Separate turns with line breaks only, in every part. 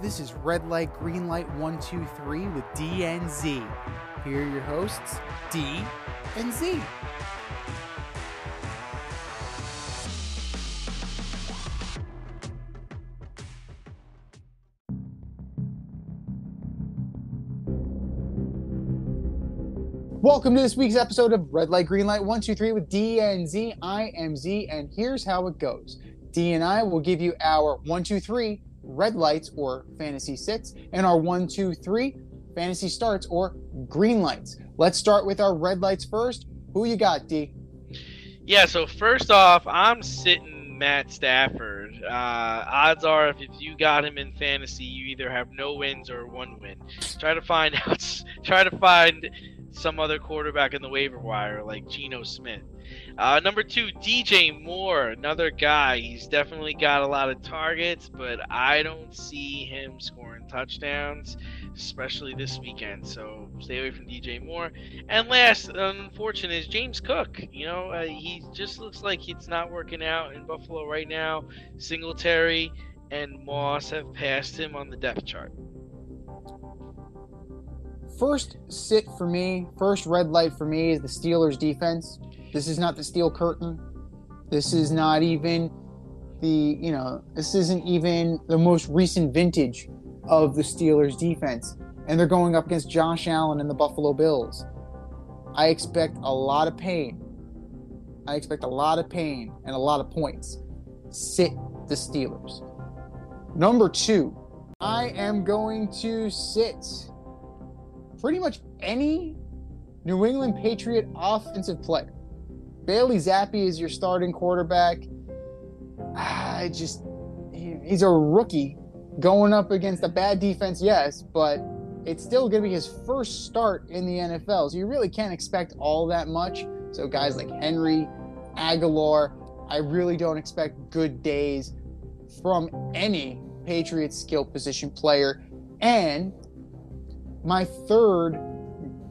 This is Red Light, Green Light 123 with D and Z. Here are your hosts, D and Z. Welcome to this week's episode of Red Light, Green Light 123 with D and Z. I am Z, and here's how it goes D and I will give you our 123 red lights or fantasy sits, and our 123 fantasy starts or green lights. Let's start with our red lights first. Who you got, D?
Yeah, so first off, I'm sitting Matt Stafford. Uh, odds are, if you got him in fantasy, you either have no wins or one win. Try to find out. Try to find some other quarterback in the waiver wire, like Geno Smith. Uh, number two, DJ Moore, another guy. He's definitely got a lot of targets, but I don't see him scoring touchdowns, especially this weekend. So stay away from DJ Moore. And last, unfortunate, is James Cook. You know, uh, he just looks like it's not working out in Buffalo right now. Singletary and Moss have passed him on the depth chart.
First sit for me, first red light for me is the Steelers defense. This is not the steel curtain. This is not even the, you know, this isn't even the most recent vintage of the Steelers defense. And they're going up against Josh Allen and the Buffalo Bills. I expect a lot of pain. I expect a lot of pain and a lot of points. Sit the Steelers. Number two, I am going to sit pretty much any New England Patriot offensive player. Bailey Zappe is your starting quarterback. Ah, I just, he, he's a rookie going up against a bad defense, yes, but it's still going to be his first start in the NFL. So you really can't expect all that much. So guys like Henry, Agholor, I really don't expect good days from any Patriots skill position player. And my third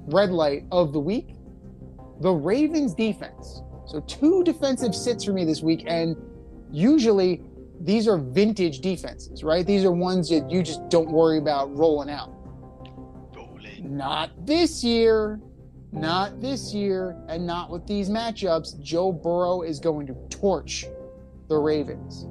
red light of the week the Ravens defense. So, two defensive sits for me this week. And usually these are vintage defenses, right? These are ones that you just don't worry about rolling out. Rolling. Not this year. Not this year. And not with these matchups. Joe Burrow is going to torch the Ravens.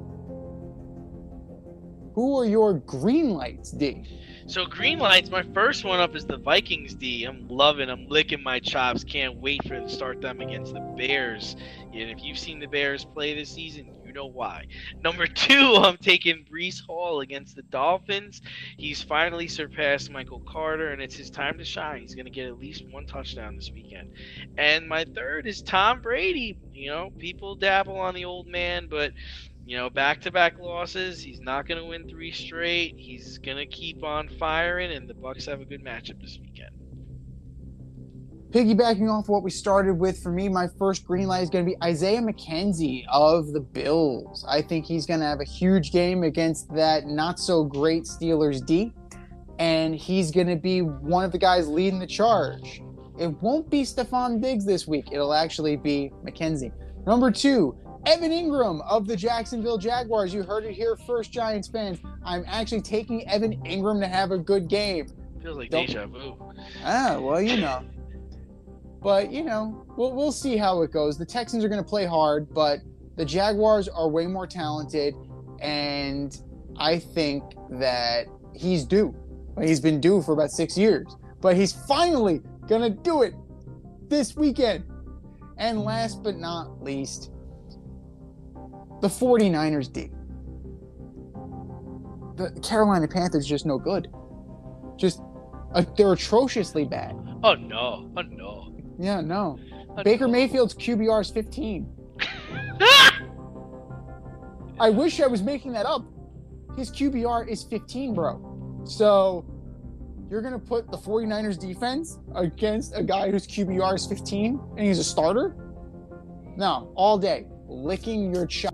Who are your green lights, D?
So green lights, my first one up is the Vikings D. I'm loving, I'm licking my chops. Can't wait for them to start them against the Bears. And if you've seen the Bears play this season, you know why. Number two, I'm taking Breece Hall against the Dolphins. He's finally surpassed Michael Carter, and it's his time to shine. He's going to get at least one touchdown this weekend. And my third is Tom Brady. You know, people dabble on the old man, but you know, back to back losses. He's not going to win three straight. He's going to keep on firing, and the Bucs have a good matchup this weekend.
Piggybacking off what we started with, for me, my first green light is going to be Isaiah McKenzie of the Bills. I think he's going to have a huge game against that not so great Steelers D, and he's going to be one of the guys leading the charge. It won't be Stefon Diggs this week, it'll actually be McKenzie. Number two, Evan Engram of the Jacksonville Jaguars. You heard it here first, Giants fans. I'm actually taking Evan Engram to have a good game.
Feels like Don't... deja vu.
Ah, well, you know. but, you know, we'll, we'll see how it goes. The Texans are going to play hard, but the Jaguars are way more talented. And I think that he's due. He's been due for about six years. But he's finally going to do it this weekend. And last but not least, the 49ers D. The Carolina Panthers just no good. Just uh, they're atrociously bad.
Oh no! Oh no!
Yeah, no. Oh, Baker no. Mayfield's QBR is 15. I wish I was making that up. His QBR is 15, bro. So you're going to put the 49ers defense against a guy whose QBR is 15 and he's a starter? No, all day licking your chop.